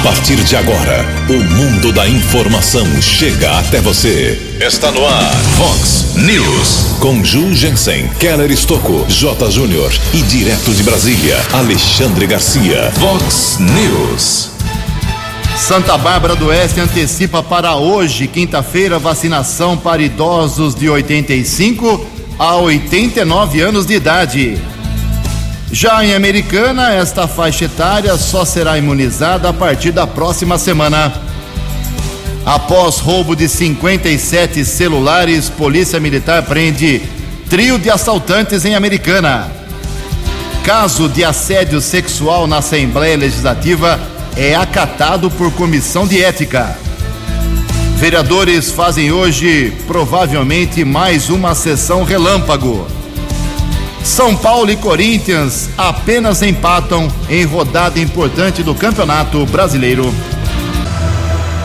A partir de agora, o mundo da informação chega até você. Está no ar, Fox News. Com Ju Jensen, Keller Estocco, J. Júnior e direto de Brasília, Alexandre Garcia. Fox News. Santa Bárbara do Oeste antecipa para hoje, quinta-feira, vacinação para idosos de 85 a 89 anos de idade. Já em Americana, esta faixa etária só será imunizada a partir da próxima semana. Após roubo de 57 celulares, Polícia Militar prende trio de assaltantes em Americana. Caso de assédio sexual na Assembleia Legislativa é acatado por comissão de ética. Vereadores fazem hoje provavelmente mais uma sessão relâmpago. São Paulo e Corinthians apenas empatam em rodada importante do Campeonato Brasileiro.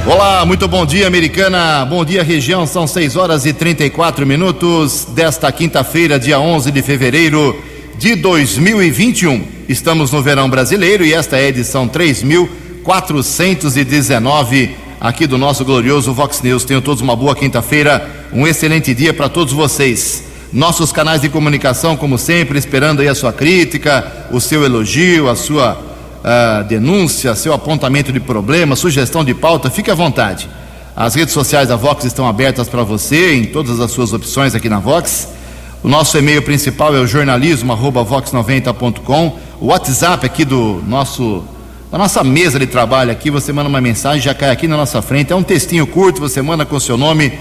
Olá, muito bom dia, americana. Bom dia, região. São 6 horas e 34 minutos desta quinta-feira, dia 11 de fevereiro de 2021. Estamos no verão brasileiro e esta é a edição 3419 aqui do nosso glorioso Vox News. Tenham todos uma boa quinta-feira, um excelente dia para todos vocês. Nossos canais de comunicação, como sempre, esperando aí a sua crítica, o seu elogio, a sua uh, denúncia, seu apontamento de problema, sugestão de pauta, fique à vontade. As redes sociais da Vox estão abertas para você em todas as suas opções aqui na Vox. O nosso e-mail principal é o jornalismo@vox90.com. O WhatsApp aqui do nosso da nossa mesa de trabalho aqui, você manda uma mensagem, já cai aqui na nossa frente. É um textinho curto, você manda com seu nome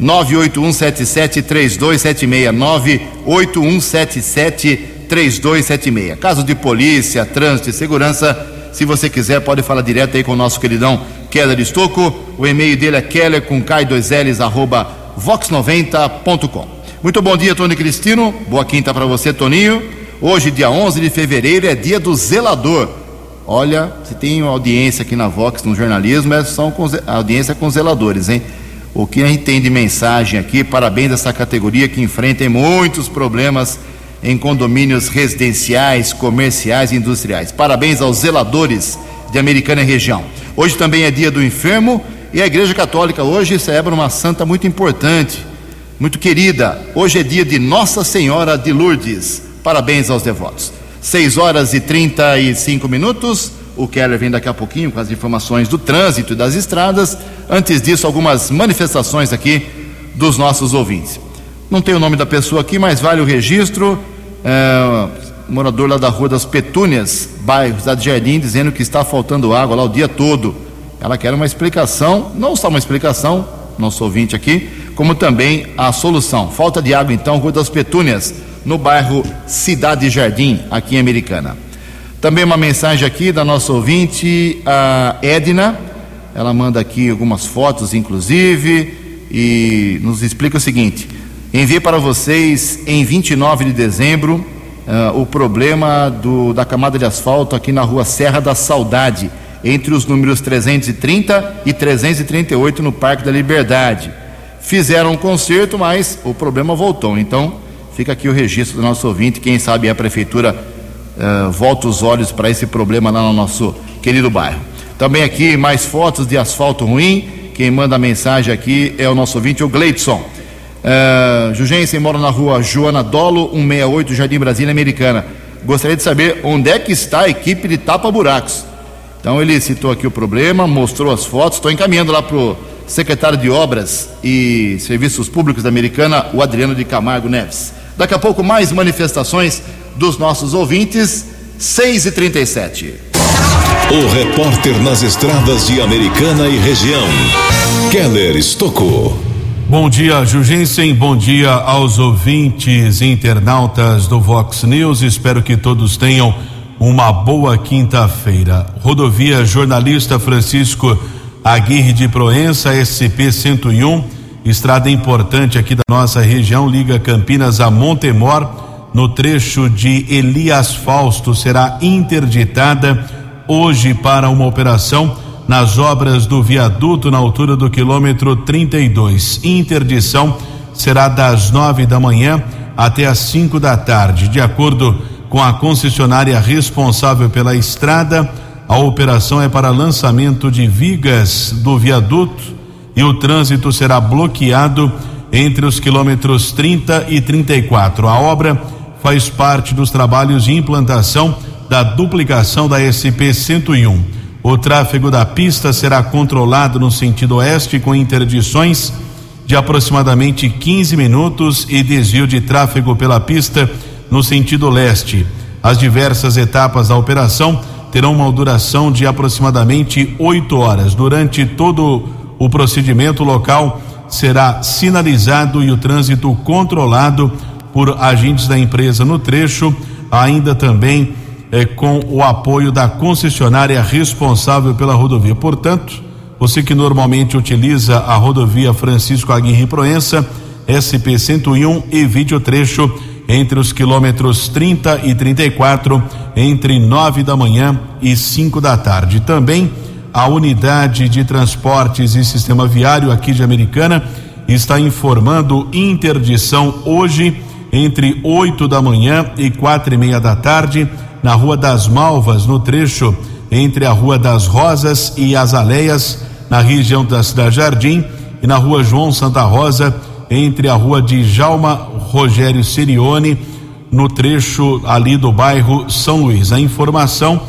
981773276. 981773276. Caso de polícia, trânsito e segurança, se você quiser, pode falar direto aí com o nosso queridão Keller Estocco. O e-mail dele é keller com K2Ls, arroba vox90.com. Muito bom dia, Tony Cristino. Boa quinta para você, Toninho. Hoje, dia 11 de fevereiro, é dia do zelador. Olha, se tem audiência aqui na Vox, no jornalismo, é a audiência com zeladores, hein? O que a gente tem de mensagem aqui. Parabéns a essa categoria que enfrenta muitos problemas em condomínios residenciais, comerciais e industriais. Parabéns aos zeladores de Americana e região. Hoje também é dia do enfermo e a Igreja Católica hoje celebra uma santa muito importante, muito querida. Hoje é dia de Nossa Senhora de Lourdes. Parabéns aos devotos. 6 horas e 35 minutos. O Keller vem daqui a pouquinho com as informações do trânsito e das estradas. Antes disso, algumas manifestações aqui dos nossos ouvintes. Não tem o nome da pessoa aqui, mas vale o registro. É, morador lá da Rua das Petúnias, bairro Cidade Jardim, dizendo que está faltando água lá o dia todo. Ela quer uma explicação, não só uma explicação, nosso ouvinte aqui, como também a solução. Falta de água, então, Rua das Petúnias, no bairro Cidade Jardim, aqui em Americana. Também uma mensagem aqui da nossa ouvinte, a Edna. Ela manda aqui algumas fotos, inclusive, e nos explica o seguinte: enviei para vocês em 29 de dezembro uh, o problema do, da camada de asfalto aqui na rua Serra da Saudade, entre os números 330 e 338 no Parque da Liberdade. Fizeram um conserto, mas o problema voltou. Então, fica aqui o registro do nosso ouvinte. Quem sabe a prefeitura uh, volta os olhos para esse problema lá no nosso querido bairro. Também aqui mais fotos de asfalto ruim. Quem manda a mensagem aqui é o nosso ouvinte, o Gleidson. Uh, Jugensen mora na rua Joana Dolo, 168, Jardim Brasília Americana. Gostaria de saber onde é que está a equipe de tapa-buracos. Então ele citou aqui o problema, mostrou as fotos, estou encaminhando lá para o secretário de Obras e Serviços Públicos da Americana, o Adriano de Camargo Neves. Daqui a pouco mais manifestações dos nossos ouvintes, 6 e 37 O repórter nas estradas de Americana e região, Keller Estocou. Bom dia, Jugensen. Bom dia aos ouvintes internautas do Vox News. Espero que todos tenham uma boa quinta-feira. Rodovia Jornalista Francisco Aguirre de Proença, SP 101, estrada importante aqui da nossa região, liga Campinas a Montemor no trecho de Elias Fausto será interditada hoje para uma operação nas obras do viaduto na altura do quilômetro 32. Interdição será das nove da manhã até às cinco da tarde. De acordo com a concessionária responsável pela estrada, A operação é para lançamento de vigas do viaduto e o trânsito será bloqueado entre os quilômetros 30 e 34. A obra faz parte dos trabalhos de implantação da duplicação da SP 101. O tráfego da pista será controlado no sentido oeste com interdições de aproximadamente 15 minutos e desvio de tráfego pela pista no sentido leste. As diversas etapas da operação terão uma duração de aproximadamente oito horas. Durante todo o procedimento local será sinalizado e o trânsito controlado por agentes da empresa no trecho, ainda também eh, com o apoio da concessionária responsável pela rodovia. Portanto, você que normalmente utiliza a rodovia Francisco Aguirre Proença, SP 101, evite o trecho entre os quilômetros 30 e 34, entre nove da manhã e cinco da tarde. Também a unidade de transportes e sistema viário aqui de Americana está informando interdição hoje entre 8 da manhã e quatro e meia da tarde na Rua das Malvas, no trecho entre a Rua das Rosas e as Aleias, na região da Cidade Jardim, e na Rua João Santa Rosa, entre a Rua de Jalma Rogério Sirione, no trecho ali do bairro São Luís. A informação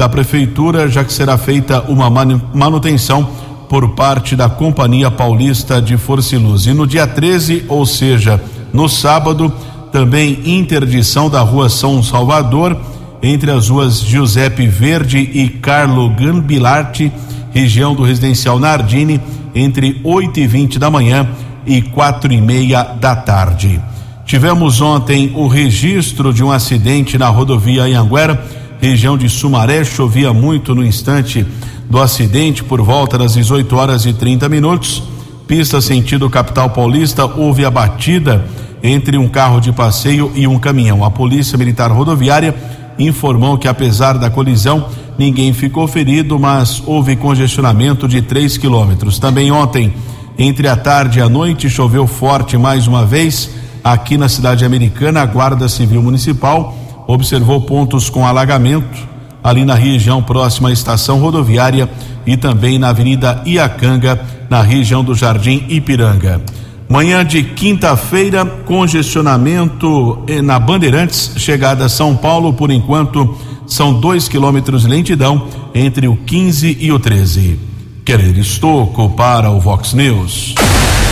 da prefeitura, já que será feita uma manutenção por parte da Companhia Paulista de Força e Luz. E no dia 13, ou seja, no sábado, também interdição da Rua São Salvador, entre as ruas Giuseppe Verde e Carlo Gambilarte, região do residencial Nardini, entre 8 e 20 da manhã e quatro e meia da tarde. Tivemos ontem o registro de um acidente na rodovia Anhanguera região de Sumaré. Chovia muito no instante do acidente, por volta das 18 horas e 30 minutos. Pista sentido capital paulista, houve a batida entre um carro de passeio e um caminhão. A Polícia Militar Rodoviária informou que, apesar da colisão, ninguém ficou ferido, mas houve congestionamento de 3 quilômetros. Também ontem, entre a tarde e a noite, choveu forte mais uma vez aqui na cidade americana. A Guarda Civil Municipal observou pontos com alagamento ali na região próxima à estação rodoviária e também na Avenida Iacanga, na região do Jardim Ipiranga. Manhã de quinta-feira, congestionamento na Bandeirantes, chegada a São Paulo, por enquanto são dois quilômetros de lentidão entre o 15 e o 13. Querer Estoco para o Vox News.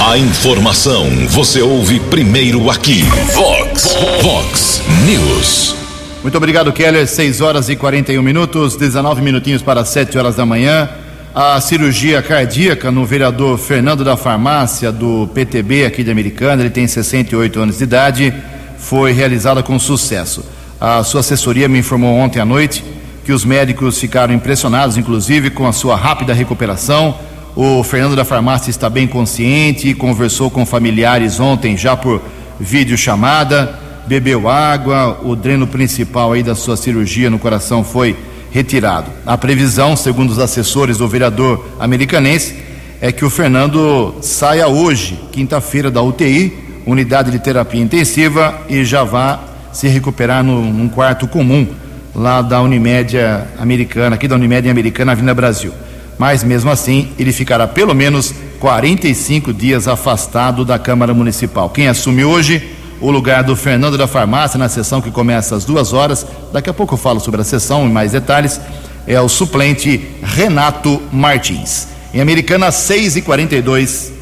A informação você ouve primeiro aqui. Vox, Vox News. Muito obrigado, Keller. 6 horas e 41 minutos, 19 minutinhos para 7 horas da manhã. A cirurgia cardíaca no vereador Fernando da Farmácia, do PTB aqui de Americana, ele tem 68 anos de idade, foi realizada com sucesso. A sua assessoria me informou ontem à noite que os médicos ficaram impressionados, inclusive, com a sua rápida recuperação. O Fernando da Farmácia está bem consciente, conversou com familiares ontem já por videochamada bebeu água, o dreno principal aí da sua cirurgia no coração foi retirado. A previsão, segundo os assessores do vereador americanense, é que o Fernando saia hoje, quinta-feira, da UTI, unidade de terapia intensiva, e já vá se recuperar no, num quarto comum lá da Unimédia Americana, aqui da Unimédia Americana, Avenida Brasil. Mas mesmo assim, ele ficará pelo menos 45 dias afastado da Câmara Municipal. Quem assume hoje o lugar do Fernando da Farmácia na sessão que começa às duas horas. Daqui a pouco eu falo sobre a sessão em mais detalhes. É o suplente Renato Martins. Em Americana, 6 e 42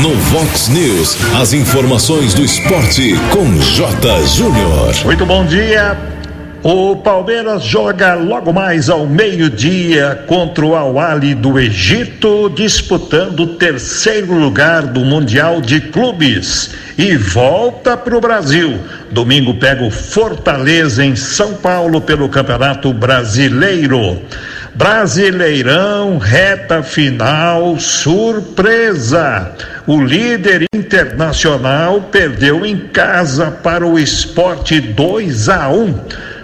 No Vox News, as informações do esporte com J. Júnior. Muito bom dia. O Palmeiras joga logo mais ao meio-dia contra o Al-Ali do Egito, disputando o terceiro lugar do Mundial de Clubes e volta para o Brasil. Domingo pega o Fortaleza em São Paulo pelo Campeonato Brasileiro. Brasileirão, reta final, surpresa. O líder internacional perdeu em casa para o esporte 2 a 1. Um.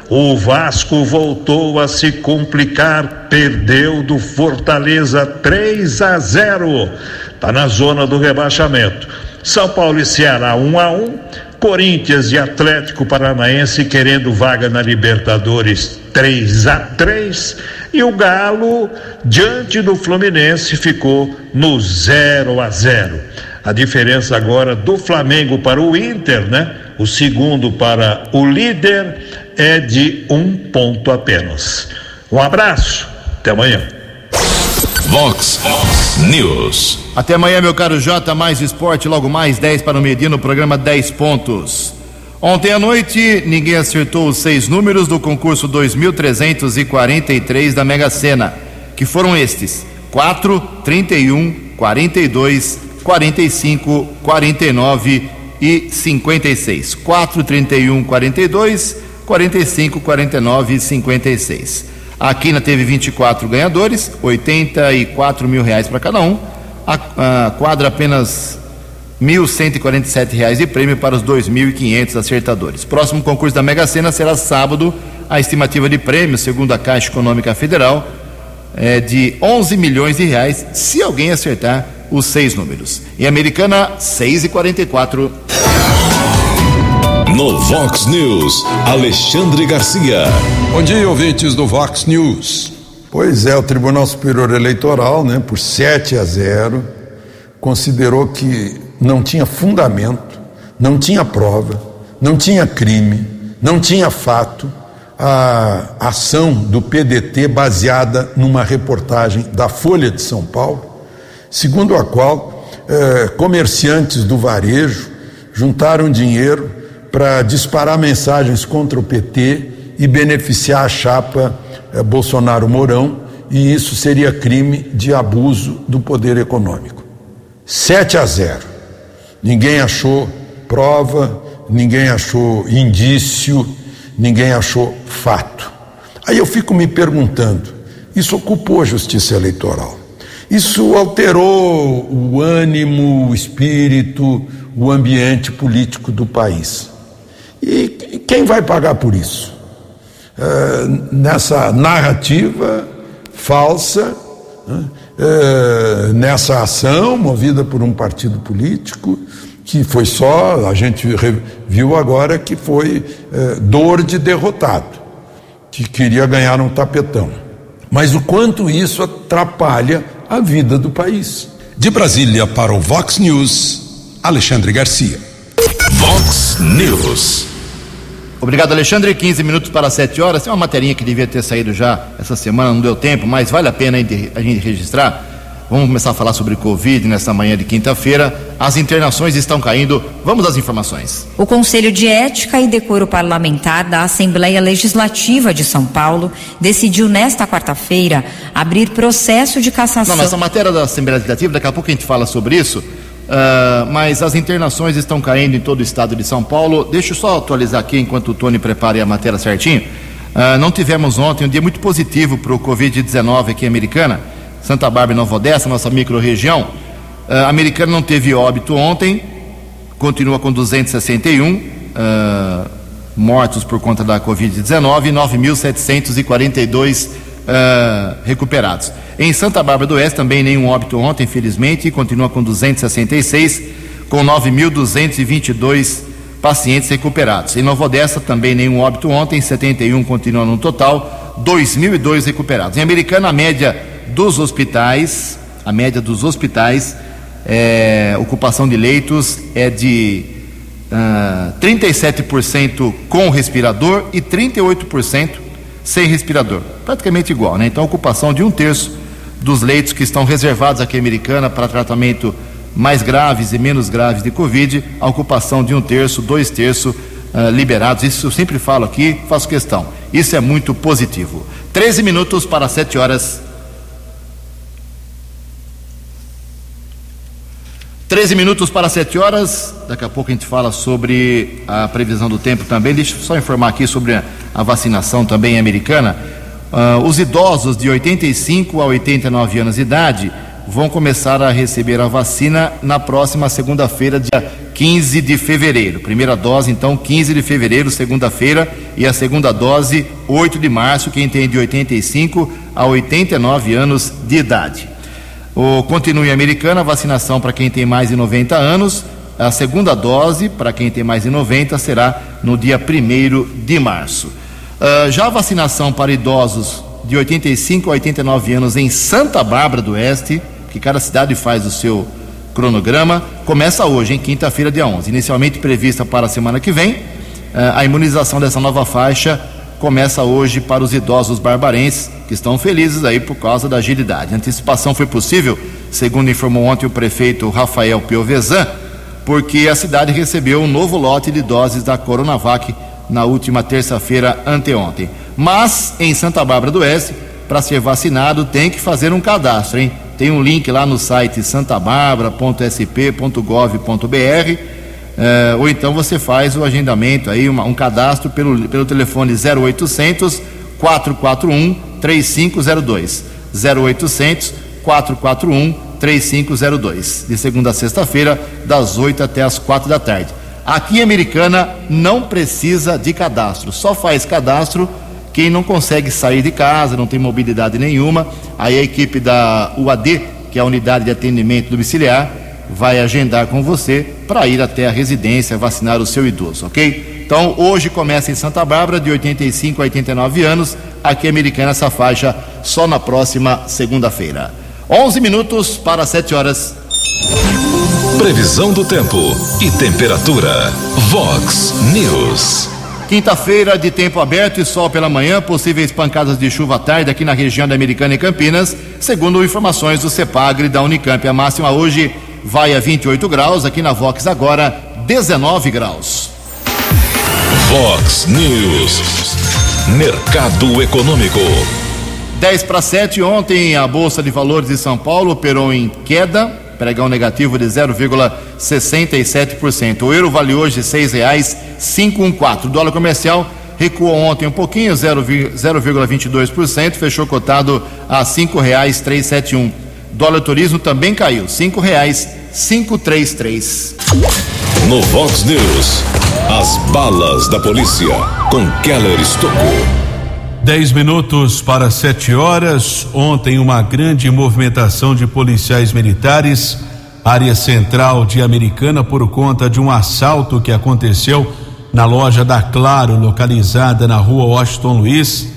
O Vasco voltou a se complicar, perdeu do Fortaleza 3 a 0. Está na zona do rebaixamento. São Paulo e Ceará 1 a 1. Corinthians e Atlético Paranaense querendo vaga na Libertadores 3 a 3 e o Galo, diante do Fluminense, ficou no 0 a 0. A diferença agora do Flamengo para o Inter, né? O segundo para o líder é de um ponto apenas. Um abraço, até amanhã. Vox News. Até amanhã, meu caro Jota, mais esporte, logo mais 10 para o meio-dia no programa 10 pontos. Ontem à noite, ninguém acertou os seis números do concurso 2343 da Mega Sena, que foram estes: 4, 31, 42, 45, 49 e 56. 4, 31, 42, 45, 49 e 56. A Quina teve 24 ganhadores, 84 mil reais para cada um. A, a quadra apenas R$ 1.147 de prêmio para os 2.500 acertadores. Próximo concurso da Mega Sena será sábado. A estimativa de prêmio, segundo a Caixa Econômica Federal, é de 11 milhões de reais se alguém acertar os seis números. Em Americana, 6 e 44. No Vox News, Alexandre Garcia. Bom dia, ouvintes do Vox News. Pois é, o Tribunal Superior Eleitoral, né, por 7 a 0, considerou que não tinha fundamento, não tinha prova, não tinha crime, não tinha fato a ação do PDT baseada numa reportagem da Folha de São Paulo, segundo a qual eh, comerciantes do varejo juntaram dinheiro para disparar mensagens contra o PT e beneficiar a chapa eh, Bolsonaro-Mourão, e isso seria crime de abuso do poder econômico. 7 a 0. Ninguém achou prova, ninguém achou indício, ninguém achou fato. Aí eu fico me perguntando: isso ocupou a justiça eleitoral? Isso alterou o ânimo, o espírito, o ambiente político do país. E quem vai pagar por isso? É, nessa narrativa falsa, é, nessa ação movida por um partido político, que foi só, a gente viu agora que foi é, dor de derrotado, que queria ganhar um tapetão. Mas o quanto isso atrapalha a vida do país. De Brasília para o Vox News, Alexandre Garcia. Vox News. Obrigado, Alexandre. 15 minutos para 7 horas. Tem uma materinha que devia ter saído já essa semana, não deu tempo, mas vale a pena a gente registrar. Vamos começar a falar sobre Covid nesta manhã de quinta-feira. As internações estão caindo. Vamos às informações. O Conselho de Ética e Decoro Parlamentar da Assembleia Legislativa de São Paulo decidiu nesta quarta-feira abrir processo de cassação. Não, essa matéria da Assembleia Legislativa, daqui a pouco a gente fala sobre isso. Uh, mas as internações estão caindo em todo o estado de São Paulo. Deixa eu só atualizar aqui enquanto o Tony prepara a matéria certinho. Uh, não tivemos ontem um dia muito positivo para o Covid-19 aqui em Americana. Santa Bárbara e Nova Odessa, nossa micro-região. Uh, Americana não teve óbito ontem, continua com 261 uh, mortos por conta da Covid-19 e 9.742 uh, recuperados. Em Santa Bárbara do Oeste também nenhum óbito ontem, infelizmente, continua com 266, com 9.222 pacientes recuperados. Em Nova Odessa também nenhum óbito ontem, 71 continua no total, 2.002 recuperados. Em Americana, a média dos hospitais, a média dos hospitais, é, ocupação de leitos é de uh, ah, 37% com respirador e 38% sem respirador. Praticamente igual, né? Então, a ocupação de um terço dos leitos que estão reservados aqui em Americana para tratamento mais graves e menos graves de Covid, a ocupação de um terço, dois terços uh, liberados. Isso eu sempre falo aqui, faço questão. Isso é muito positivo. 13 minutos para 7 horas 13 minutos para 7 horas. Daqui a pouco a gente fala sobre a previsão do tempo também. Deixa eu só informar aqui sobre a, vacinação também americana. Uh, os idosos de 85 a 89 anos de idade vão começar a receber a vacina na próxima segunda-feira, dia 15 de fevereiro. Primeira dose, então, 15 de fevereiro, segunda-feira, e a segunda dose, 8 de março, quem tem de 85 a 89 anos de idade. O continue americana, vacinação para quem tem mais de 90 anos. A segunda dose para quem tem mais de 90 será no dia 1 de março. Uh, já a vacinação para idosos de 85 a 89 anos em Santa Bárbara do Oeste, que cada cidade faz o seu cronograma, começa hoje, em quinta-feira, dia 11. Inicialmente prevista para a semana que vem, uh, a imunização dessa nova faixa começa hoje para os idosos barbarenses, que estão felizes aí por causa da agilidade. A antecipação foi possível, segundo informou ontem o prefeito Rafael Piovesan, porque a cidade recebeu um novo lote de doses da Coronavac na última terça-feira anteontem. Mas em Santa Bárbara do Oeste, para ser vacinado, tem que fazer um cadastro, hein? Tem um link lá no site santabarbara.sp.gov.br. Eh, ou então você faz o agendamento aí, uma, um cadastro pelo, pelo telefone 0800 441 3502. 0800 441 3502. De segunda a sexta-feira, das 8 até as 4 da tarde. Aqui em Americana não precisa de cadastro, só faz cadastro quem não consegue sair de casa, não tem mobilidade nenhuma. Aí a equipe da UAD, que é a unidade de atendimento domiciliar, vai agendar com você para ir até a residência vacinar o seu idoso, ok? Então hoje começa em Santa Bárbara, de 85 a 89 anos, aqui Americana essa faixa só na próxima segunda-feira. 11 minutos para 7 horas. Previsão do tempo e temperatura. Vox News. Quinta-feira de tempo aberto e sol pela manhã, possíveis pancadas de chuva à tarde aqui na região da Americana e Campinas, segundo informações do CEPAGRE da Unicamp. A máxima hoje vai a 28 graus, aqui na Vox agora 19 graus. Vox News. Mercado Econômico. 10 para 7 ontem a Bolsa de Valores de São Paulo operou em queda, pregão negativo de 0,67%. O euro vale hoje R$ 6,514. O dólar comercial recuou ontem um pouquinho, 0,22%, fechou cotado a R$ 5,371. Dólar turismo também caiu, R$ 5,533. No Vox News, as balas da polícia com Keller Estocou. Dez minutos para sete horas. Ontem, uma grande movimentação de policiais militares, área central de Americana, por conta de um assalto que aconteceu na loja da Claro, localizada na rua Washington Luiz,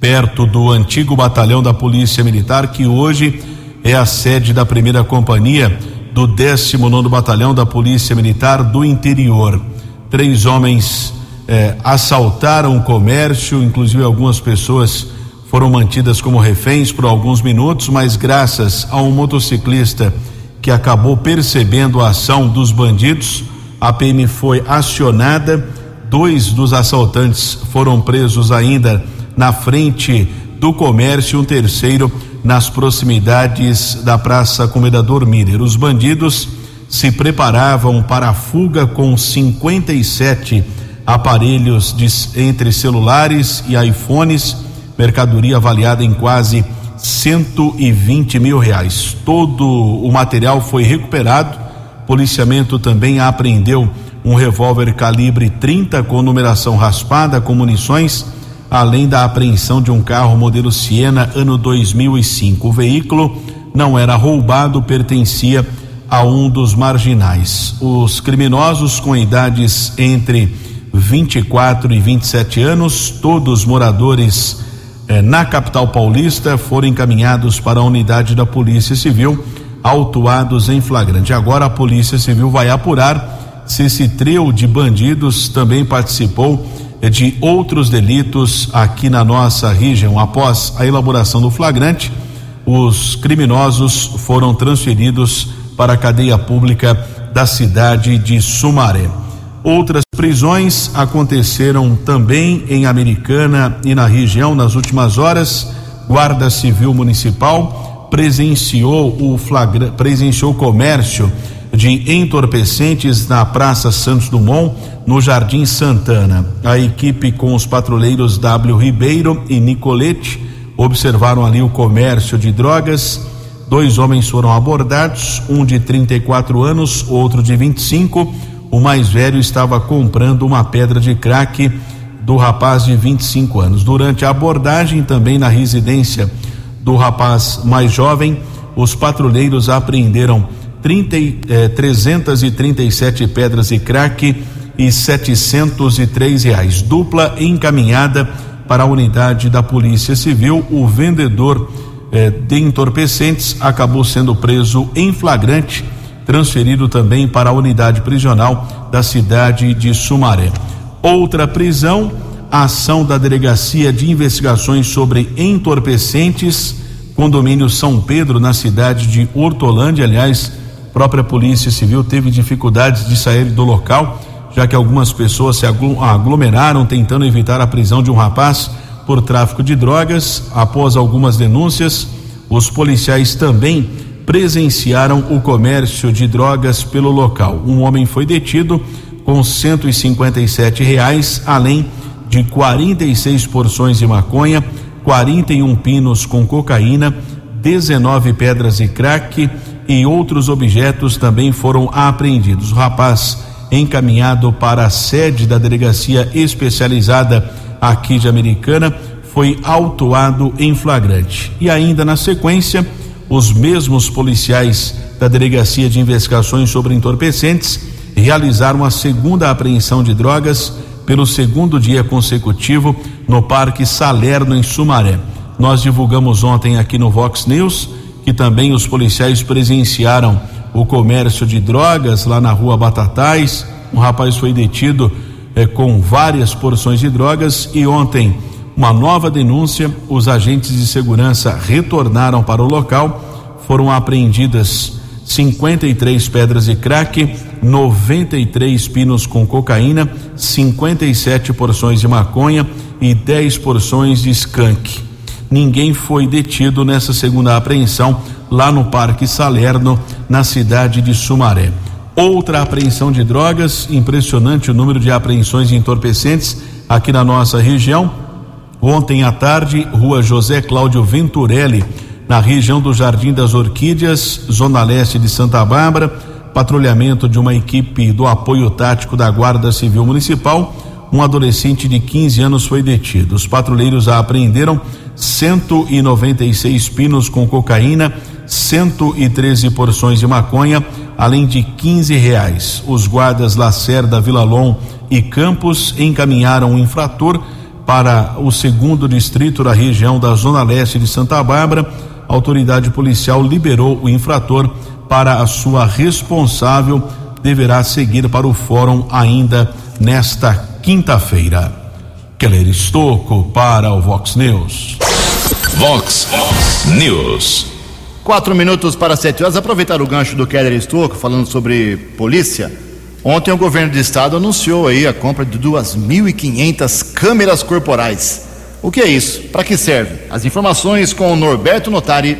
perto do antigo batalhão da Polícia Militar, que hoje é a sede da primeira companhia do 19 Batalhão da Polícia Militar do Interior. Três homens é, assaltaram o comércio, inclusive algumas pessoas foram mantidas como reféns por alguns minutos, mas graças a um motociclista que acabou percebendo a ação dos bandidos, a PM foi acionada. Dois dos assaltantes foram presos ainda na frente do comércio, um terceiro nas proximidades da Praça Comedador Miller. Os bandidos se preparavam para a fuga com 57 aparelhos de, entre celulares e iPhones, mercadoria avaliada em quase 120 mil reais. Todo o material foi recuperado. Policiamento também apreendeu um revólver calibre 30 com numeração raspada com munições, além da apreensão de um carro modelo Siena ano 2005. O veículo não era roubado, pertencia a um dos marginais. Os criminosos com idades entre 24 e 27 anos, todos moradores eh, na capital paulista, foram encaminhados para a unidade da Polícia Civil, autuados em flagrante. Agora a Polícia Civil vai apurar se esse trio de bandidos também participou de outros delitos aqui na nossa região. Após a elaboração do flagrante, os criminosos foram transferidos para a cadeia pública da cidade de Sumaré. Outras prisões aconteceram também em Americana e na região nas últimas horas. Guarda Civil Municipal presenciou o flagra, presenciou comércio de entorpecentes na Praça Santos Dumont, no Jardim Santana. A equipe com os patrulheiros W Ribeiro e Nicolete observaram ali o comércio de drogas. Dois homens foram abordados, um de 34 anos, outro de 25 o mais velho estava comprando uma pedra de crack do rapaz de 25 anos. Durante a abordagem, também na residência do rapaz mais jovem, os patrulheiros apreenderam 30, eh, 337 pedras e setecentos e três reais. Dupla encaminhada para a unidade da Polícia Civil. O vendedor eh, de entorpecentes acabou sendo preso em flagrante, transferido também para a unidade prisional da cidade de Sumaré. Outra prisão, a ação da Delegacia de Investigações sobre Entorpecentes, condomínio São Pedro, na cidade de Hortolândia. Aliás, própria Polícia Civil teve dificuldades de sair do local já que algumas pessoas se aglomeraram tentando evitar a prisão de um rapaz por tráfico de drogas. Após algumas denúncias, os policiais também presenciaram o comércio de drogas pelo local. Um homem foi detido com 157 reais, além de 46 porções de maconha, 41 pinos com cocaína, 19 pedras de crack e outros objetos também foram apreendidos. O rapaz encaminhado para a sede da delegacia especializada aqui de Americana, foi autuado em flagrante. E ainda na sequência, os mesmos policiais da Delegacia de Investigações sobre Entorpecentes realizaram a segunda apreensão de drogas pelo segundo dia consecutivo no Parque Salerno, em Sumaré. Nós divulgamos ontem aqui no Vox News que também os policiais presenciaram o comércio de drogas lá na rua Batatais. Um rapaz foi detido eh, com várias porções de drogas e ontem uma nova denúncia. Os agentes de segurança retornaram para o local. Foram apreendidas 53 pedras de crack, 93 pinos com cocaína, 57 porções de maconha e 10 porções de skunk. Ninguém foi detido nessa segunda apreensão lá no Parque Salerno, na cidade de Sumaré. Outra apreensão de drogas, impressionante o número de apreensões de entorpecentes aqui na nossa região. Ontem à tarde, rua José Cláudio Venturelli, na região do Jardim das Orquídeas, zona leste de Santa Bárbara, patrulhamento de uma equipe do apoio tático da Guarda Civil Municipal. Um adolescente de 15 anos foi detido. Os patrulheiros apreenderam 196 pinos com cocaína 113 porções de maconha, além de 15 reais. Os guardas Lacerda, Vilalon e Campos encaminharam o infrator para o segundo distrito da região da Zona Leste de Santa Bárbara. A autoridade policial liberou o infrator para a sua responsável. Deverá seguir para o fórum ainda nesta quinta-feira. Keller Estocco para o Vox News. Vox News. Quatro minutos para sete horas. Aproveitar o gancho do Keller Estocco, falando sobre polícia. Ontem o governo do estado anunciou aí a compra de 2.500 câmeras corporais. O que é isso? Para que serve? As informações com o Norberto Notari.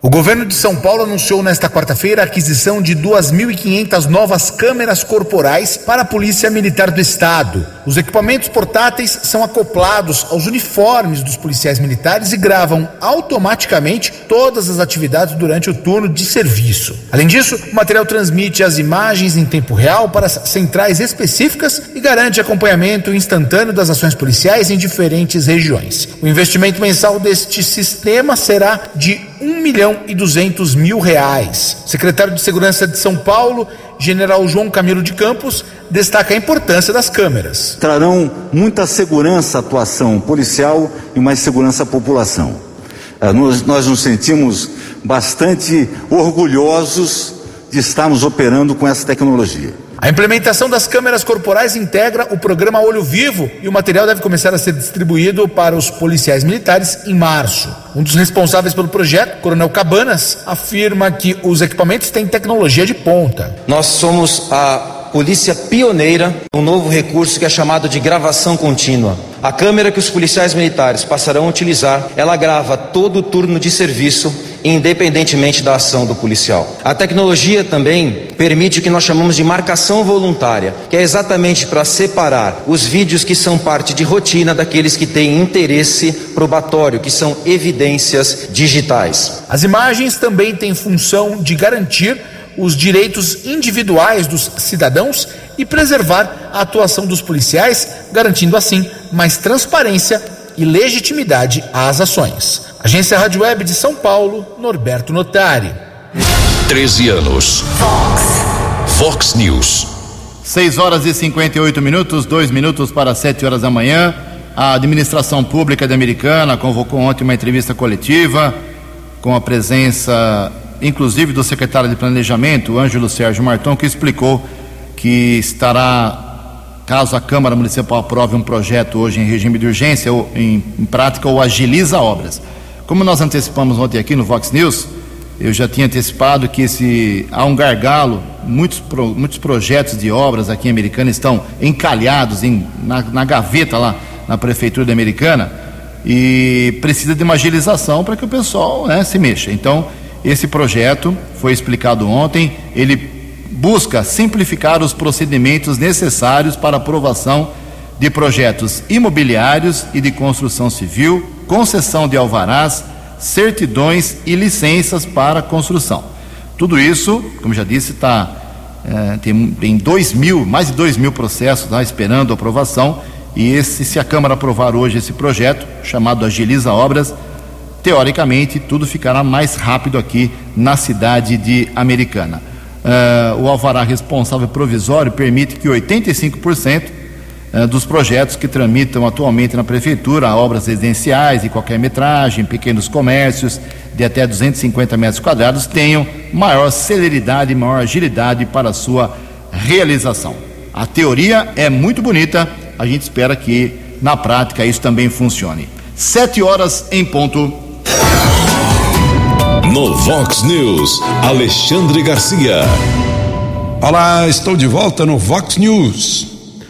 O governo de São Paulo anunciou nesta quarta-feira a aquisição de 2.500 novas câmeras corporais para a Polícia Militar do Estado. Os equipamentos portáteis são acoplados aos uniformes dos policiais militares e gravam automaticamente todas as atividades durante o turno de serviço. Além disso, o material transmite as imagens em tempo real para centrais específicas e garante acompanhamento instantâneo das ações policiais em diferentes regiões. O investimento mensal deste sistema será de 1 milhão e 200 mil reais. Secretário de Segurança de São Paulo, General João Camilo de Campos, destaca a importância das câmeras. Trarão muita segurança à atuação policial e mais segurança à população. Eh, nós, nós nos sentimos bastante orgulhosos de estarmos operando com essa tecnologia. A implementação das câmeras corporais integra o programa Olho Vivo e o material deve começar a ser distribuído para os policiais militares em março. Um dos responsáveis pelo projeto, Coronel Cabanas, afirma que os equipamentos têm tecnologia de ponta. Nós somos a polícia pioneira, um novo recurso que é chamado de gravação contínua. A câmera que os policiais militares passarão a utilizar, ela grava todo o turno de serviço, independentemente da ação do policial. A tecnologia também permite o que nós chamamos de marcação voluntária, que é exatamente para separar os vídeos que são parte de rotina daqueles que têm interesse probatório, que são evidências digitais. As imagens também têm função de garantir os direitos individuais dos cidadãos e preservar a atuação dos policiais, garantindo assim mais transparência e legitimidade às ações. Agência Rádio Web de São Paulo, Norberto Notari. 13 anos. Fox. Fox News. 6 horas e 58 minutos, dois minutos para 7 horas da manhã. A administração pública de Americana convocou ontem uma entrevista coletiva com a presença, inclusive, do secretário de Planejamento, Ângelo Sérgio Marton, que explicou que estará, caso a Câmara Municipal aprove um projeto hoje em regime de urgência, ou em, em prática, ou agiliza obras. Como nós antecipamos ontem aqui no Vox News, eu já tinha antecipado que esse, há um gargalo, muitos, muitos projetos de obras aqui em Americana estão encalhados em, na, na gaveta lá na Prefeitura da Americana e precisa de uma agilização para que o pessoal né, se mexa. Então, esse projeto foi explicado ontem, ele busca simplificar os procedimentos necessários para aprovação de projetos imobiliários e de construção civil, concessão de alvarás, certidões e licenças para construção. Tudo isso, como já disse, está é, tem, tem dois mil, mais de dois mil processos tá, esperando aprovação. E esse, se a Câmara aprovar hoje esse projeto, chamado Agiliza Obras, teoricamente tudo ficará mais rápido aqui na cidade de Americana. Uh, o alvará responsável provisório permite que 85% eh, dos projetos que tramitam atualmente na Prefeitura, obras residenciais de qualquer metragem, pequenos comércios de até 250 metros quadrados, tenham maior celeridade, maior agilidade para a sua realização. A teoria é muito bonita, a gente espera que na prática isso também funcione. Sete horas em ponto. No Vox News, Alexandre Garcia. Olá, estou de volta no Vox News.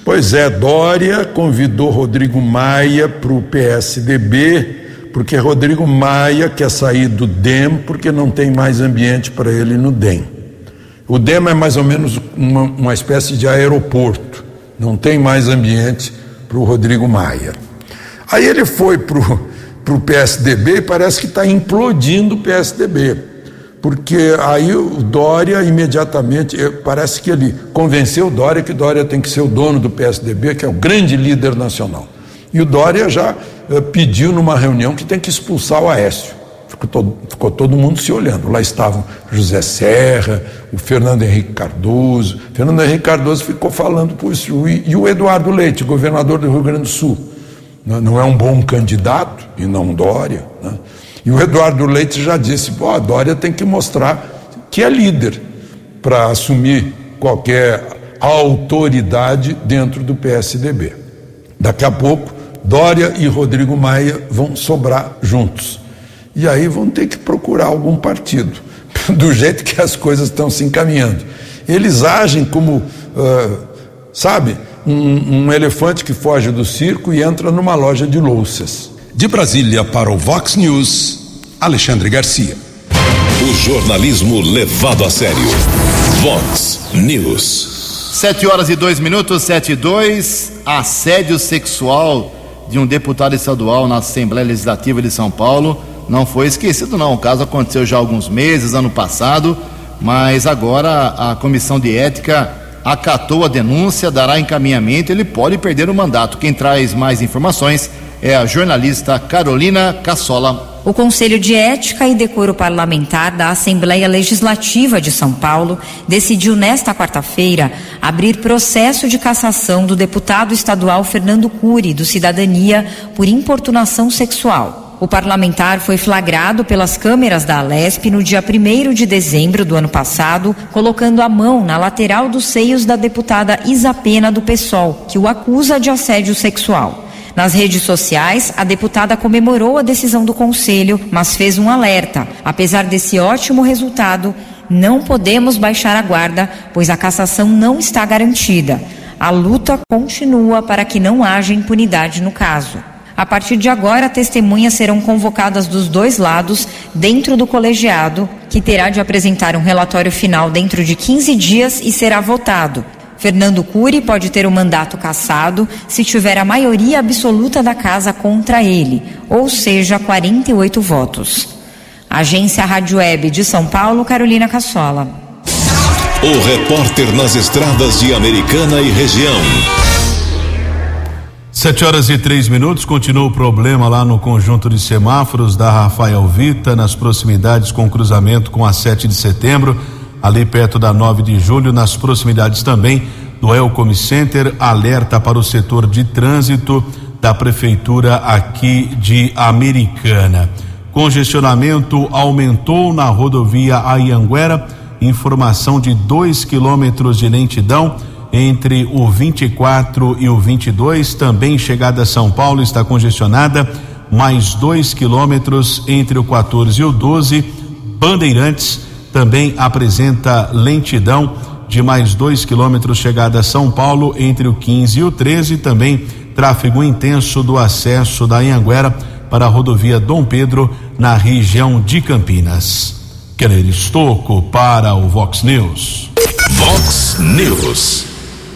Pois é, Dória convidou Rodrigo Maia para o PSDB, porque Rodrigo Maia quer sair do DEM porque não tem mais ambiente para ele no DEM. O DEM é mais ou menos uma, uma espécie de aeroporto, não tem mais ambiente para o Rodrigo Maia. Aí ele foi para o PSDB e parece que está implodindo o PSDB porque aí o Dória imediatamente, parece que ele convenceu o Dória que Dória tem que ser o dono do PSDB, que é o grande líder nacional. E o Dória já eh, pediu numa reunião que tem que expulsar o Aécio. Ficou todo, ficou todo mundo se olhando. Lá estavam José Serra, o Fernando Henrique Cardoso. Fernando Henrique Cardoso ficou falando por isso. E, e o Eduardo Leite, governador do Rio Grande do Sul. Não, é um bom candidato, e não Dória. Né? E o Eduardo Leite já disse: Pô, a Dória tem que mostrar que é líder para assumir qualquer autoridade dentro do PSDB. Daqui a pouco, Dória e Rodrigo Maia vão sobrar juntos. E aí vão ter que procurar algum partido, do jeito que as coisas estão se encaminhando. Eles agem como, uh, sabe, um, um elefante que foge do circo e entra numa loja de louças. De Brasília para o Vox News, Alexandre Garcia. O jornalismo levado a sério. Vox News. Sete horas e dois minutos, sete e dois. Assédio sexual de um deputado estadual na Assembleia Legislativa de São Paulo não foi esquecido, não. O caso aconteceu já há alguns meses, ano passado, mas agora a Comissão de Ética acatou a denúncia, dará encaminhamento, ele pode perder o mandato. Quem traz mais informações é a jornalista Carolina Cassola. O Conselho de Ética e Decoro Parlamentar da Assembleia Legislativa de São Paulo decidiu nesta quarta-feira abrir processo de cassação do deputado estadual Fernando Cury, do Cidadania, por importunação sexual. O parlamentar foi flagrado pelas câmeras da Alesp no dia 1 de dezembro do ano passado, colocando a mão na lateral dos seios da deputada Isapena do PSOL, que o acusa de assédio sexual. Nas redes sociais, a deputada comemorou a decisão do Conselho, mas fez um alerta. Apesar desse ótimo resultado, não podemos baixar a guarda, pois a cassação não está garantida. A luta continua para que não haja impunidade no caso. A partir de agora, testemunhas serão convocadas dos dois lados dentro do colegiado, que terá de apresentar um relatório final dentro de 15 dias e será votado. Fernando Cury pode ter o mandato cassado se tiver a maioria absoluta da casa contra ele, ou seja, 48 votos. Agência Rádio Web de São Paulo, Carolina Cassola. O repórter nas estradas de Americana e região. Sete horas e três minutos, continua o problema lá no conjunto de semáforos da Rafael Vita, nas proximidades com o cruzamento com a 7 de setembro ali perto da 9 de julho, nas proximidades também do Elcom Center alerta para o setor de trânsito da prefeitura aqui de Americana. Congestionamento aumentou na rodovia Ayanguera, informação de 2 quilômetros de lentidão entre o 24 e o 22. Também chegada a São Paulo está congestionada, mais 2 quilômetros entre o 14 e o 12. Bandeirantes também apresenta lentidão de mais 2 quilômetros chegada a São Paulo entre o 15 e o 13. Também tráfego intenso do acesso da Anhanguera para a rodovia Dom Pedro na região de Campinas. Keller Estocco para o Vox News. Vox News.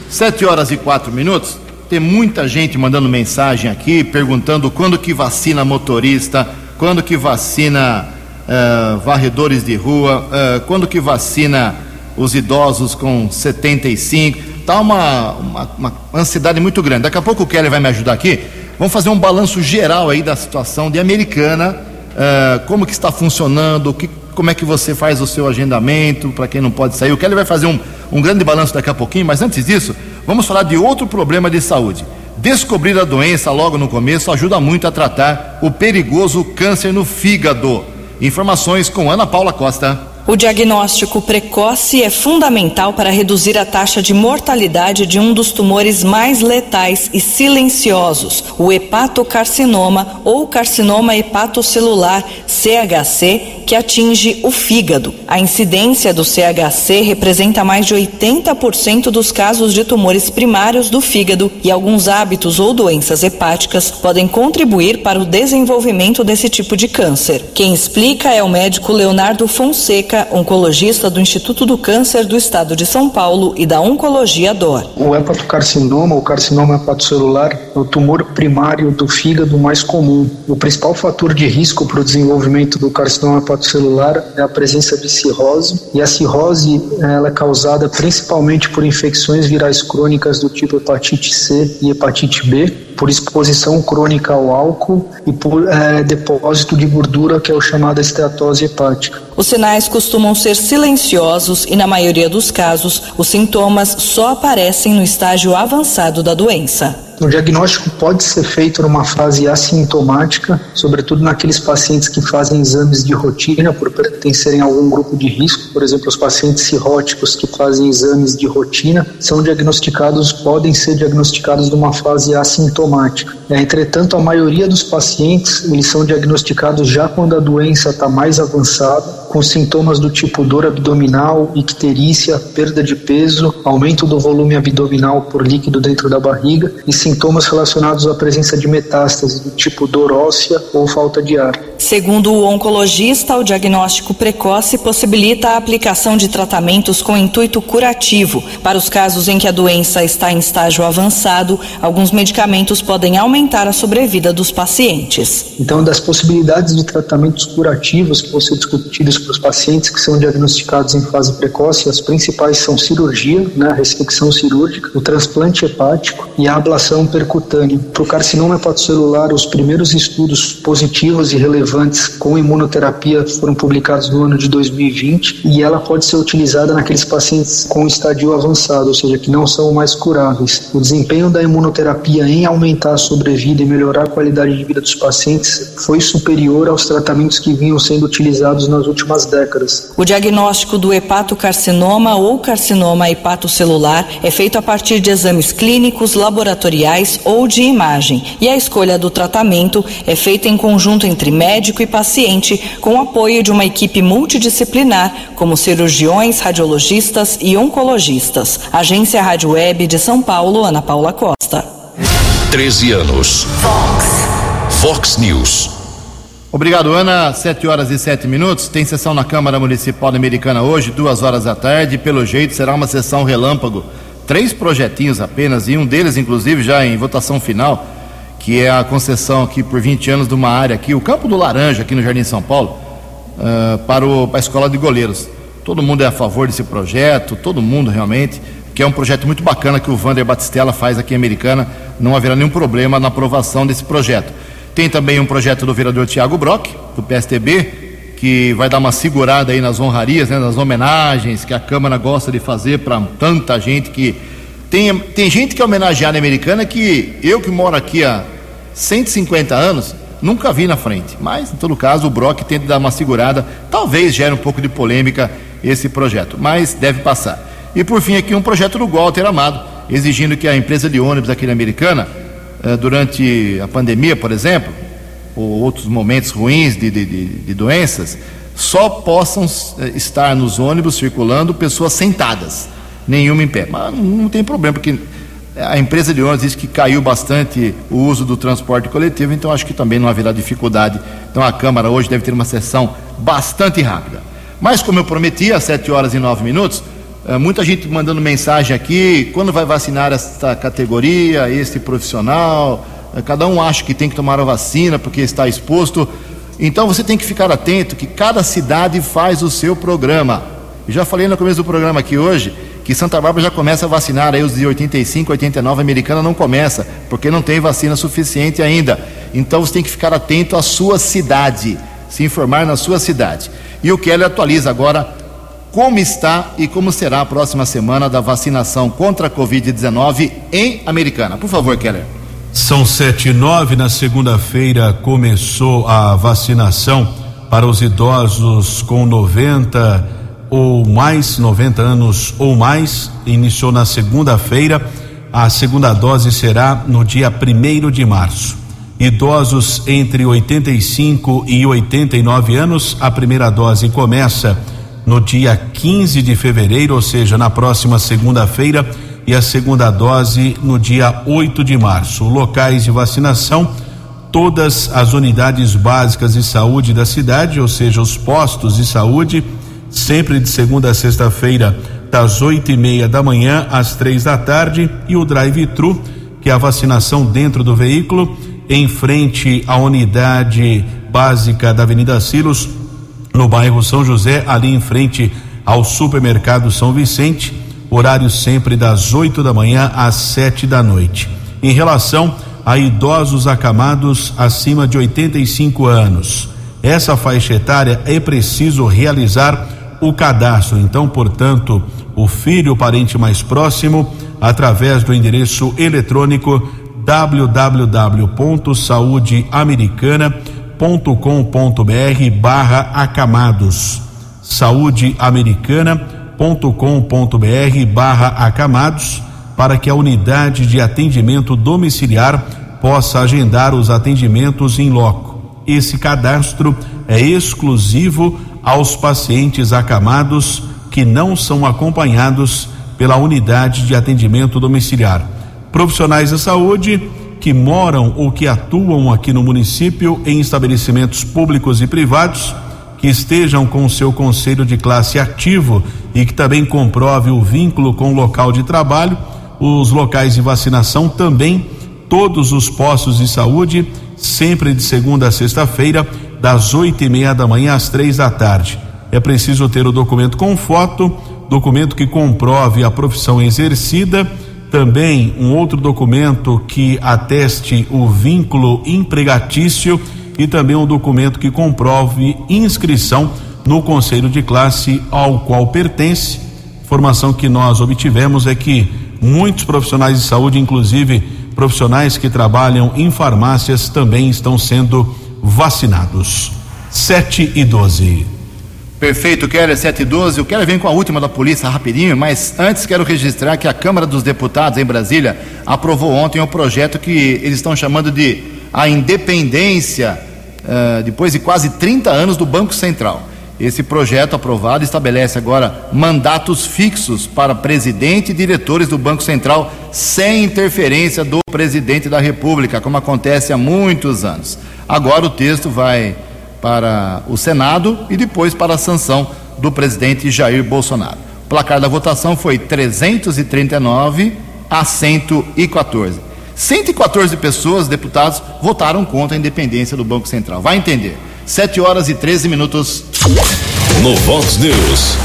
Sete horas e quatro minutos. Tem muita gente mandando mensagem aqui perguntando quando que vacina motorista, quando que vacina uh, varredores de rua, uh, quando que vacina os idosos com 75. Tá uma, uma, uma ansiedade muito grande. Daqui a pouco o Kelly vai me ajudar aqui. Vamos fazer um balanço geral aí da situação de Americana, uh, como que está funcionando, que, como é que você faz o seu agendamento para quem não pode sair. O Kelly vai fazer um, um grande balanço daqui a pouquinho, mas antes disso, vamos falar de outro problema de saúde. Descobrir a doença logo no começo ajuda muito a tratar o perigoso câncer no fígado. Informações com Ana Paula Costa. O diagnóstico precoce é fundamental para reduzir a taxa de mortalidade de um dos tumores mais letais e silenciosos, o hepatocarcinoma ou carcinoma hepatocelular, CHC, que atinge o fígado. A incidência do CHC representa mais de 80% dos casos de tumores primários do fígado e alguns hábitos ou doenças hepáticas podem contribuir para o desenvolvimento desse tipo de câncer. Quem explica é o médico Leonardo Fonseca oncologista do Instituto do Câncer do Estado de São Paulo e da Oncologia DOR. O hepatocarcinoma, o carcinoma hepatocelular, é o tumor primário do fígado mais comum. O principal fator de risco para o desenvolvimento do carcinoma hepatocelular é a presença de cirrose, e a cirrose ela é causada principalmente por infecções virais crônicas do tipo hepatite C e hepatite B, por exposição crônica ao álcool e por é, depósito de gordura, que é o chamado esteatose hepática. Os sinais costumam ser silenciosos e, na maioria dos casos, os sintomas só aparecem no estágio avançado da doença. O diagnóstico pode ser feito numa fase assintomática, sobretudo naqueles pacientes que fazem exames de rotina por pertencerem a algum grupo de risco, por exemplo, os pacientes cirróticos que fazem exames de rotina são diagnosticados, podem ser diagnosticados numa fase assintomática. Entretanto, a maioria dos pacientes eles são diagnosticados já quando a doença está mais avançada, com sintomas do tipo dor abdominal, icterícia, perda de peso, aumento do volume abdominal por líquido dentro da barriga e sintomas relacionados à presença de metástases do tipo dor óssea ou falta de ar. Segundo o oncologista, o diagnóstico precoce possibilita a aplicação de tratamentos com intuito curativo. Para os casos em que a doença está em estágio avançado, alguns medicamentos podem aumentar a sobrevida dos pacientes. Então, das possibilidades de tratamentos curativos que vão ser discutidos para os pacientes que são diagnosticados em fase precoce, as principais são cirurgia, né, a cirúrgica, o transplante hepático e a ablação percutânea. Para o carcinoma hepatocelular, os primeiros estudos positivos e relevantes com imunoterapia foram publicados no ano de 2020 e ela pode ser utilizada naqueles pacientes com estadio avançado, ou seja, que não são mais curáveis. O desempenho da imunoterapia em aumentar a sobrevida e melhorar a qualidade de vida dos pacientes foi superior aos tratamentos que vinham sendo utilizados nas últimas últimas décadas. O diagnóstico do hepatocarcinoma ou carcinoma hepatocelular é feito a partir de exames clínicos, laboratoriais ou de imagem, e a escolha do tratamento é feita em conjunto entre médico e paciente, com o apoio de uma equipe multidisciplinar, como cirurgiões, radiologistas e oncologistas. Agência Rádio Web de São Paulo, Ana Paula Costa. 13 anos. Fox. Fox News. Obrigado, Ana. Sete horas e sete minutos. Tem sessão na Câmara Municipal Americana hoje, duas horas da tarde. Pelo jeito, será uma sessão relâmpago. Três projetinhos apenas, e um deles, inclusive, já em votação final, que é a concessão aqui por 20 anos de uma área aqui, o Campo do Laranja, aqui no Jardim São Paulo, uh, para, o, para a Escola de Goleiros. Todo mundo é a favor desse projeto, todo mundo realmente, que é um projeto muito bacana que o Vander Batistella faz aqui em Americana. Não haverá nenhum problema na aprovação desse projeto. Tem também um projeto do vereador Tiago Brock, do PSTB, que vai dar uma segurada aí nas honrarias, né, nas homenagens que a Câmara gosta de fazer para tanta gente que Tem, tem gente que é homenageada americana que eu que moro aqui há 150 anos nunca vi na frente. Mas, em todo caso, o Brock tenta dar uma segurada. Talvez gere um pouco de polêmica esse projeto, mas deve passar. E por fim, aqui um projeto do Walter Amado, exigindo que a empresa de ônibus aqui americana, eh, durante a pandemia, por exemplo, ou outros momentos ruins de, de, de, doenças, só possam eh, estar nos ônibus circulando pessoas sentadas, nenhuma em pé. Mas não tem problema, porque a empresa de ônibus diz que caiu bastante o uso do transporte coletivo, então acho que também não haverá dificuldade. Então a Câmara hoje deve ter uma sessão bastante rápida. Mas como eu prometi, às 7 horas e 9 minutos, muita gente mandando mensagem aqui, quando vai vacinar esta categoria, este profissional, eh, cada um acha que tem que tomar a vacina porque está exposto. Então você tem que ficar atento que cada cidade faz o seu programa. Eu já falei no começo do programa aqui hoje que Santa Bárbara já começa a vacinar aí os de 85, 89, a americana não começa, porque não tem vacina suficiente ainda. Então você tem que ficar atento à sua cidade, se informar na sua cidade. E o Kelly atualiza agora como está e como será a próxima semana da vacinação contra a Covid-19 em Americana. Por favor, Keller. São sete e nove. Na segunda-feira começou a vacinação para os idosos com 90 ou mais, 90 anos ou mais, iniciou na segunda-feira. A segunda dose será no dia primeiro de março. Idosos entre 85 e 89 anos, a primeira dose começa no dia 15 de fevereiro, ou seja, na próxima segunda-feira, e a segunda dose no dia 8 de março. Locais de vacinação, todas as unidades básicas de saúde da cidade, ou seja, os postos de saúde sempre de segunda a sexta-feira, das oito e meia da manhã às três da tarde, e o drive-thru, que é a vacinação dentro do veículo, em frente à unidade básica da Avenida Silos, no bairro São José, ali em frente ao supermercado São Vicente, horário sempre das oito da manhã às sete da noite. Em relação a idosos acamados acima de 85 anos, essa faixa etária é preciso realizar o cadastro. Então, portanto, o filho, o parente mais próximo, através do endereço eletrônico www.saudeamericana.com.br barra acamados saudeamericana.com.br barra acamados para que a unidade de atendimento domiciliar possa agendar os atendimentos em loco. Esse cadastro é exclusivo aos pacientes acamados que não são acompanhados pela unidade de atendimento domiciliar. Profissionais da saúde que moram ou que atuam aqui no município em estabelecimentos públicos e privados, que estejam com seu conselho de classe ativo e que também comprove o vínculo com o local de trabalho, os locais de vacinação também, todos os postos de saúde, sempre de segunda a sexta-feira, das oito e meia da manhã às três da tarde. É preciso ter o documento com foto, documento que comprove a profissão exercida, também um outro documento que ateste o vínculo empregatício e também um documento que comprove inscrição no conselho de classe ao qual pertence. Informação que nós obtivemos é que muitos profissionais de saúde, inclusive profissionais que trabalham em farmácias, também estão sendo vacinados. 7 e 12. Perfeito, Keller 7 e 12. Eu quero vir com a última da polícia rapidinho, mas antes quero registrar que a Câmara dos Deputados em Brasília aprovou ontem um projeto que eles estão chamando de a independência, uh, depois de quase 30 anos do Banco Central. Esse projeto aprovado estabelece agora mandatos fixos para presidente e diretores do Banco Central sem interferência do presidente da República, como acontece há muitos anos. Agora o texto vai para o Senado e depois para a sanção do presidente Jair Bolsonaro. O placar da votação foi 339 a 114. 114 pessoas, deputados, votaram contra a independência do Banco Central. Vai entender. 7 horas e 13 minutos. No Vox News,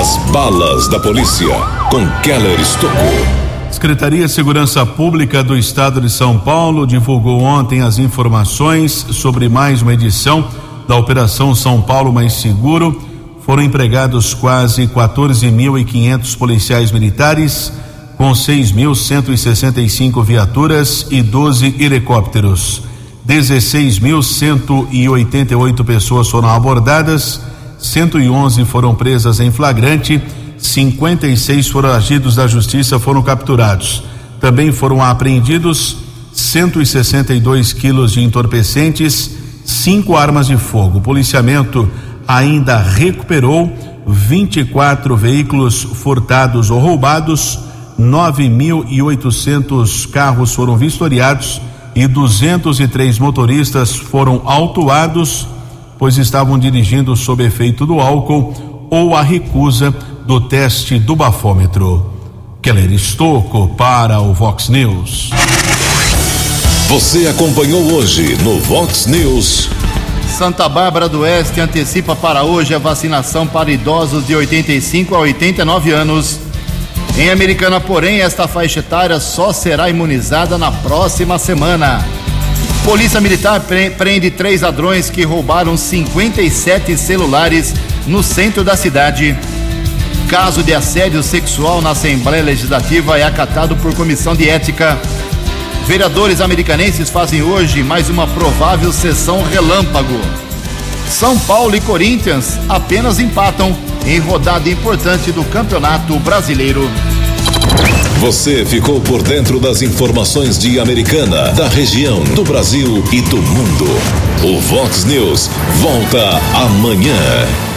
as balas da polícia com Keller Estocou. Secretaria de Segurança Pública do Estado de São Paulo divulgou ontem as informações sobre mais uma edição da Operação São Paulo Mais Seguro. Foram empregados quase 14.500 policiais militares, com 6.165 viaturas e 12 helicópteros. 16.188 pessoas foram abordadas, 111 foram presas em flagrante, 56 foragidos da justiça foram capturados. Também foram apreendidos 162 quilos de entorpecentes, cinco armas de fogo. O policiamento ainda recuperou 24 veículos furtados ou roubados, 9.800 carros foram vistoriados e 203 motoristas foram autuados, pois estavam dirigindo sob efeito do álcool ou a recusa do teste do bafômetro. Keller Estocco para o Vox News. Você acompanhou hoje no Vox News. Santa Bárbara do Oeste antecipa para hoje a vacinação para idosos de 85 a 89 anos. Em Americana, porém, esta faixa etária só será imunizada na próxima semana. Polícia Militar prende três ladrões que roubaram 57 celulares no centro da cidade. Caso de assédio sexual na Assembleia Legislativa é acatado por comissão de ética. Vereadores americanenses fazem hoje mais uma provável sessão relâmpago. São Paulo e Corinthians apenas empatam em rodada importante do Campeonato Brasileiro. Você ficou por dentro das informações de Americana, da região, do Brasil e do mundo. O Vox News volta amanhã.